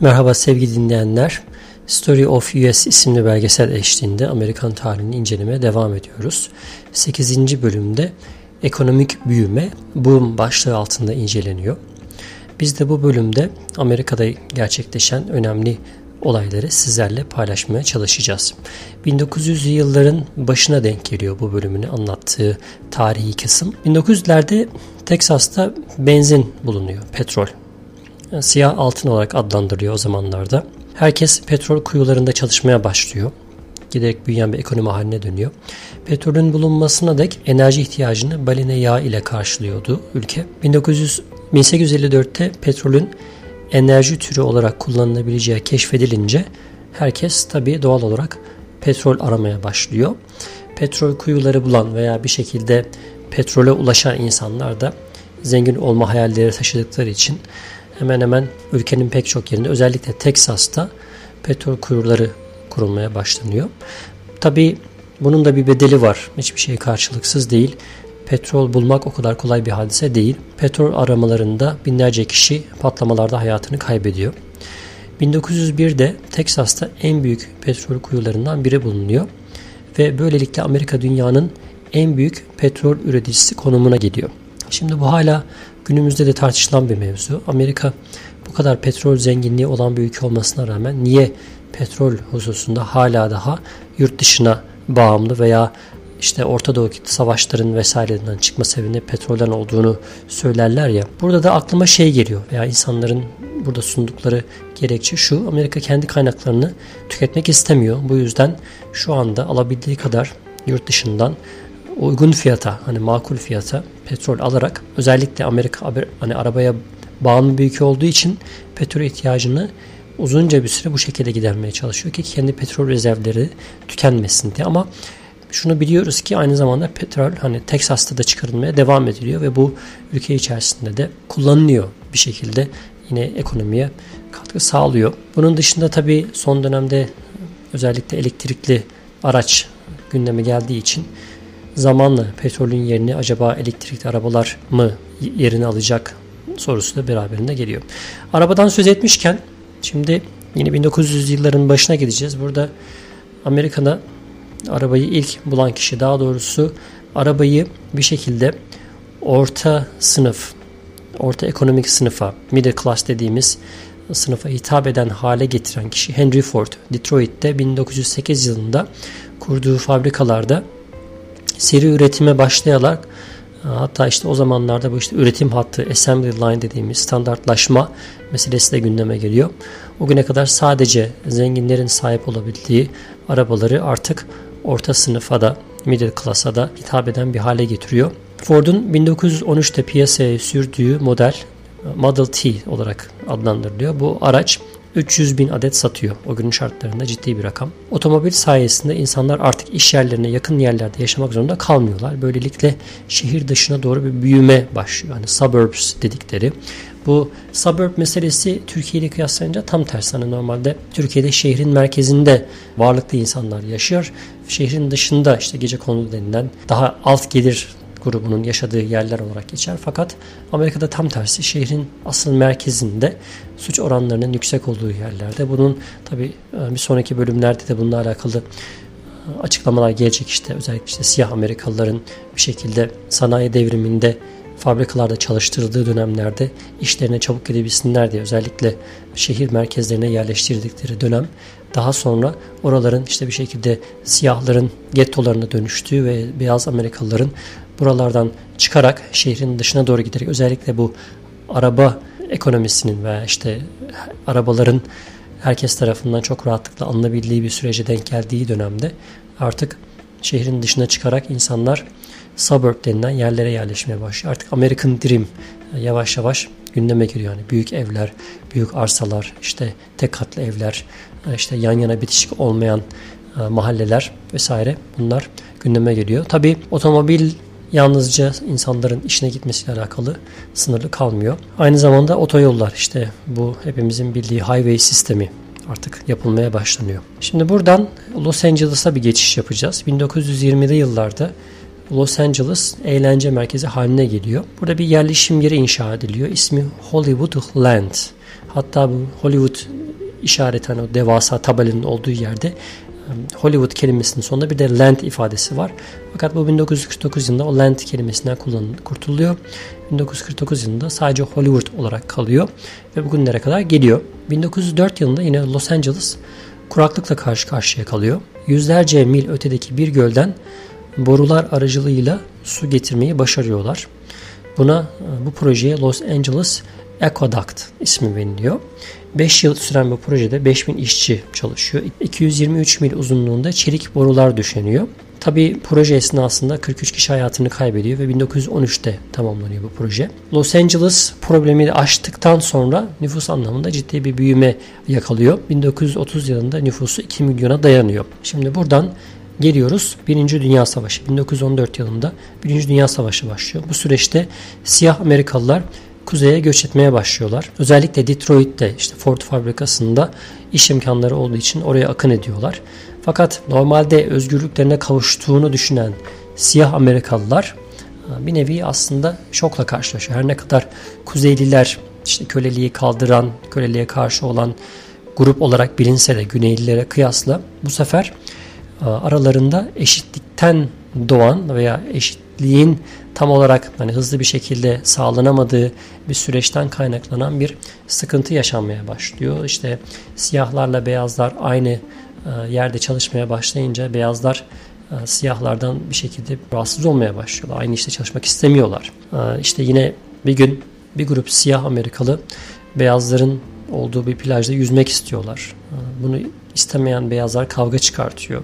Merhaba sevgili dinleyenler. Story of US isimli belgesel eşliğinde Amerikan tarihini incelemeye devam ediyoruz. 8. bölümde ekonomik büyüme boom başlığı altında inceleniyor. Biz de bu bölümde Amerika'da gerçekleşen önemli olayları sizlerle paylaşmaya çalışacağız. 1900'lü yılların başına denk geliyor bu bölümünü anlattığı tarihi kısım. 1900'lerde Teksas'ta benzin bulunuyor, petrol. Siyah altın olarak adlandırılıyor o zamanlarda. Herkes petrol kuyularında çalışmaya başlıyor. Giderek büyüyen bir ekonomi haline dönüyor. Petrolün bulunmasına dek enerji ihtiyacını balina yağı ile karşılıyordu ülke. 1900, 1854'te petrolün enerji türü olarak kullanılabileceği keşfedilince herkes tabii doğal olarak petrol aramaya başlıyor. Petrol kuyuları bulan veya bir şekilde petrole ulaşan insanlar da zengin olma hayalleri taşıdıkları için hemen hemen ülkenin pek çok yerinde özellikle Teksas'ta petrol kuyuları kurulmaya başlanıyor. Tabii bunun da bir bedeli var. Hiçbir şey karşılıksız değil. Petrol bulmak o kadar kolay bir hadise değil. Petrol aramalarında binlerce kişi patlamalarda hayatını kaybediyor. 1901'de Teksas'ta en büyük petrol kuyularından biri bulunuyor ve böylelikle Amerika dünyanın en büyük petrol üreticisi konumuna geliyor. Şimdi bu hala günümüzde de tartışılan bir mevzu. Amerika bu kadar petrol zenginliği olan bir ülke olmasına rağmen niye petrol hususunda hala daha yurt dışına bağımlı veya işte Orta Doğu savaşların vesaireden çıkma sebebinde petrolden olduğunu söylerler ya. Burada da aklıma şey geliyor veya insanların burada sundukları gerekçe şu. Amerika kendi kaynaklarını tüketmek istemiyor. Bu yüzden şu anda alabildiği kadar yurt dışından uygun fiyata hani makul fiyata petrol alarak özellikle Amerika hani arabaya bağımlı bir ülke olduğu için petrol ihtiyacını uzunca bir süre bu şekilde gidermeye çalışıyor ki kendi petrol rezervleri tükenmesin diye ama şunu biliyoruz ki aynı zamanda petrol hani Teksas'ta da çıkarılmaya devam ediliyor ve bu ülke içerisinde de kullanılıyor bir şekilde yine ekonomiye katkı sağlıyor. Bunun dışında tabii son dönemde özellikle elektrikli araç gündeme geldiği için zamanla petrolün yerini acaba elektrikli arabalar mı yerini alacak sorusu da beraberinde geliyor. Arabadan söz etmişken şimdi yine 1900 yılların başına gideceğiz. Burada Amerika'da arabayı ilk bulan kişi daha doğrusu arabayı bir şekilde orta sınıf, orta ekonomik sınıfa, middle class dediğimiz sınıfa hitap eden hale getiren kişi Henry Ford. Detroit'te 1908 yılında kurduğu fabrikalarda seri üretime başlayarak hatta işte o zamanlarda bu işte üretim hattı assembly line dediğimiz standartlaşma meselesi de gündeme geliyor. O güne kadar sadece zenginlerin sahip olabildiği arabaları artık orta sınıfa da middle class'a da hitap eden bir hale getiriyor. Ford'un 1913'te piyasaya sürdüğü model Model T olarak adlandırılıyor. Bu araç 300 bin adet satıyor. O günün şartlarında ciddi bir rakam. Otomobil sayesinde insanlar artık iş yerlerine yakın yerlerde yaşamak zorunda kalmıyorlar. Böylelikle şehir dışına doğru bir büyüme başlıyor. Hani suburbs dedikleri. Bu suburb meselesi Türkiye ile kıyaslayınca tam tersi. Hani normalde Türkiye'de şehrin merkezinde varlıklı insanlar yaşıyor. Şehrin dışında işte gece konulu denilen daha alt gelir grubunun yaşadığı yerler olarak geçer. Fakat Amerika'da tam tersi şehrin asıl merkezinde suç oranlarının yüksek olduğu yerlerde. Bunun tabi e, bir sonraki bölümlerde de bununla alakalı e, açıklamalar gelecek işte özellikle işte siyah Amerikalıların bir şekilde sanayi devriminde fabrikalarda çalıştırıldığı dönemlerde işlerine çabuk gidebilsinler diye özellikle şehir merkezlerine yerleştirdikleri dönem daha sonra oraların işte bir şekilde siyahların gettolarına dönüştüğü ve beyaz Amerikalıların buralardan çıkarak şehrin dışına doğru giderek özellikle bu araba ekonomisinin veya işte arabaların herkes tarafından çok rahatlıkla alınabildiği bir sürece denk geldiği dönemde artık şehrin dışına çıkarak insanlar suburb denilen yerlere yerleşmeye başlıyor. Artık American Dream yavaş yavaş gündeme giriyor. Yani büyük evler, büyük arsalar, işte tek katlı evler, işte yan yana bitişik olmayan e, mahalleler vesaire bunlar gündeme geliyor. Tabi otomobil yalnızca insanların işine gitmesiyle alakalı sınırlı kalmıyor. Aynı zamanda otoyollar işte bu hepimizin bildiği highway sistemi artık yapılmaya başlanıyor. Şimdi buradan Los Angeles'a bir geçiş yapacağız. 1920'li yıllarda Los Angeles eğlence merkezi haline geliyor. Burada bir yerleşim yeri inşa ediliyor. İsmi Hollywood Land. Hatta bu Hollywood işareten o devasa tabelanın olduğu yerde Hollywood kelimesinin sonunda bir de land ifadesi var. Fakat bu 1949 yılında o land kelimesinden kullanılıyor, kurtuluyor. 1949 yılında sadece Hollywood olarak kalıyor ve bugünlere kadar geliyor. 1904 yılında yine Los Angeles kuraklıkla karşı karşıya kalıyor. Yüzlerce mil ötedeki bir gölden borular aracılığıyla su getirmeyi başarıyorlar. Buna bu projeye Los Angeles Aqueduct ismi veriliyor. 5 yıl süren bu projede 5000 işçi çalışıyor. 223 mil uzunluğunda çelik borular döşeniyor. Tabi proje esnasında 43 kişi hayatını kaybediyor ve 1913'te tamamlanıyor bu proje. Los Angeles problemi aştıktan sonra nüfus anlamında ciddi bir büyüme yakalıyor. 1930 yılında nüfusu 2 milyona dayanıyor. Şimdi buradan geliyoruz. Birinci Dünya Savaşı 1914 yılında Birinci Dünya Savaşı başlıyor. Bu süreçte siyah Amerikalılar kuzeye göç etmeye başlıyorlar. Özellikle Detroit'te işte Ford fabrikasında iş imkanları olduğu için oraya akın ediyorlar. Fakat normalde özgürlüklerine kavuştuğunu düşünen siyah Amerikalılar e, bir nevi aslında şokla karşılaşıyor. Her ne kadar Kuzeyliler işte köleliği kaldıran, köleliğe karşı olan grup olarak bilinse de Güneylilere kıyasla bu sefer aralarında eşitlikten doğan veya eşitliğin tam olarak hani hızlı bir şekilde sağlanamadığı bir süreçten kaynaklanan bir sıkıntı yaşanmaya başlıyor. İşte siyahlarla beyazlar aynı e, yerde çalışmaya başlayınca beyazlar e, siyahlardan bir şekilde rahatsız olmaya başlıyorlar. Aynı işte çalışmak istemiyorlar. E, işte yine bir gün bir grup siyah Amerikalı beyazların olduğu bir plajda yüzmek istiyorlar. Bunu istemeyen beyazlar kavga çıkartıyor.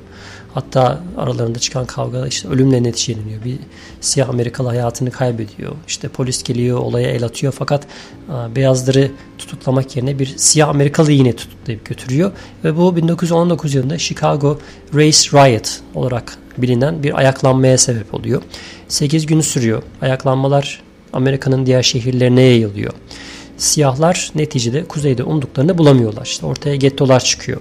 Hatta aralarında çıkan kavga işte ölümle neticeleniyor. Bir siyah Amerikalı hayatını kaybediyor. İşte polis geliyor olaya el atıyor fakat a, beyazları tutuklamak yerine bir siyah Amerikalı yine tutuklayıp götürüyor. Ve bu 1919 yılında Chicago Race Riot olarak bilinen bir ayaklanmaya sebep oluyor. 8 gün sürüyor. Ayaklanmalar Amerika'nın diğer şehirlerine yayılıyor. Siyahlar neticede kuzeyde umduklarını bulamıyorlar. İşte ortaya gettolar çıkıyor.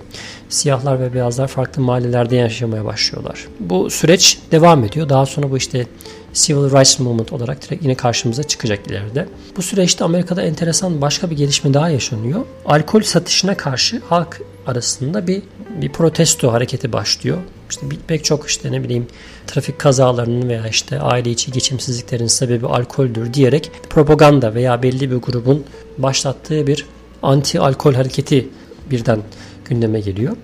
Siyahlar ve beyazlar farklı mahallelerde yaşamaya başlıyorlar. Bu süreç devam ediyor. Daha sonra bu işte Civil Rights Movement olarak direkt yine karşımıza çıkacak ileride. Bu süreçte Amerika'da enteresan başka bir gelişme daha yaşanıyor. Alkol satışına karşı halk arasında bir bir protesto hareketi başlıyor. İşte pek çok işte ne bileyim trafik kazalarının veya işte aile içi geçimsizliklerin sebebi alkoldür diyerek propaganda veya belli bir grubun başlattığı bir anti alkol hareketi birden gündeme geliyor.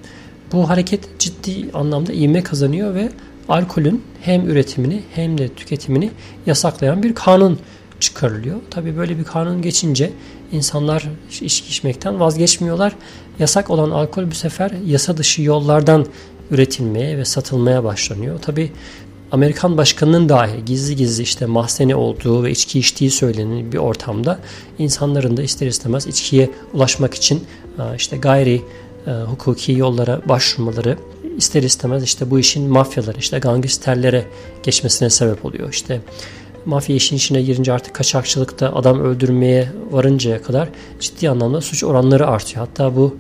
Bu hareket ciddi anlamda ivme kazanıyor ve alkolün hem üretimini hem de tüketimini yasaklayan bir kanun çıkarılıyor. Tabi böyle bir kanun geçince insanlar içki içmekten vazgeçmiyorlar. Yasak olan alkol bu sefer yasa dışı yollardan üretilmeye ve satılmaya başlanıyor. Tabi Amerikan başkanının dahi gizli gizli işte mahzeni olduğu ve içki içtiği söylenen bir ortamda insanların da ister istemez içkiye ulaşmak için e, işte gayri e, hukuki yollara başvurmaları ister istemez işte bu işin mafyaları işte gangsterlere geçmesine sebep oluyor. İşte mafya işin içine girince artık kaçakçılıkta adam öldürmeye varıncaya kadar ciddi anlamda suç oranları artıyor. Hatta bu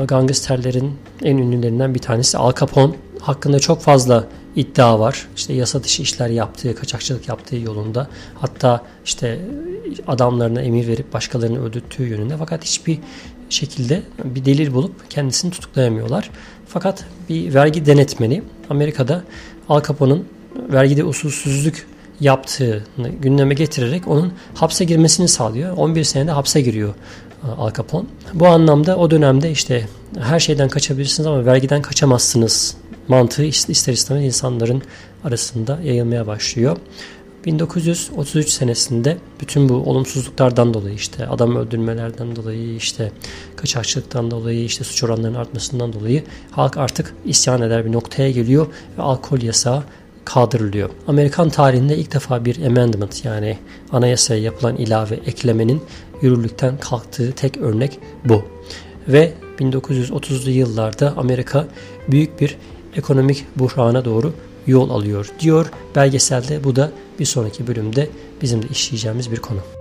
e, gangsterlerin en ünlülerinden bir tanesi Al Capone hakkında çok fazla iddia var. İşte yasa dışı işler yaptığı, kaçakçılık yaptığı yolunda. Hatta işte adamlarına emir verip başkalarını öldürttüğü yönünde. Fakat hiçbir şekilde bir delil bulup kendisini tutuklayamıyorlar. Fakat bir vergi denetmeni Amerika'da Al Capone'un vergide usulsüzlük yaptığını gündeme getirerek onun hapse girmesini sağlıyor. 11 senede hapse giriyor e, Al Capone. Bu anlamda o dönemde işte her şeyden kaçabilirsiniz ama vergiden kaçamazsınız mantığı ister istemez insanların arasında yayılmaya başlıyor. 1933 senesinde bütün bu olumsuzluklardan dolayı işte adam öldürmelerden dolayı işte kaçakçılıktan dolayı işte suç oranlarının artmasından dolayı halk artık isyan eder bir noktaya geliyor ve alkol yasağı kaldırılıyor. Amerikan tarihinde ilk defa bir amendment yani anayasaya yapılan ilave eklemenin yürürlükten kalktığı tek örnek bu. Ve 1930'lu yıllarda Amerika büyük bir ekonomik buhrana doğru yol alıyor diyor belgeselde. Bu da bir sonraki bölümde bizim de işleyeceğimiz bir konu.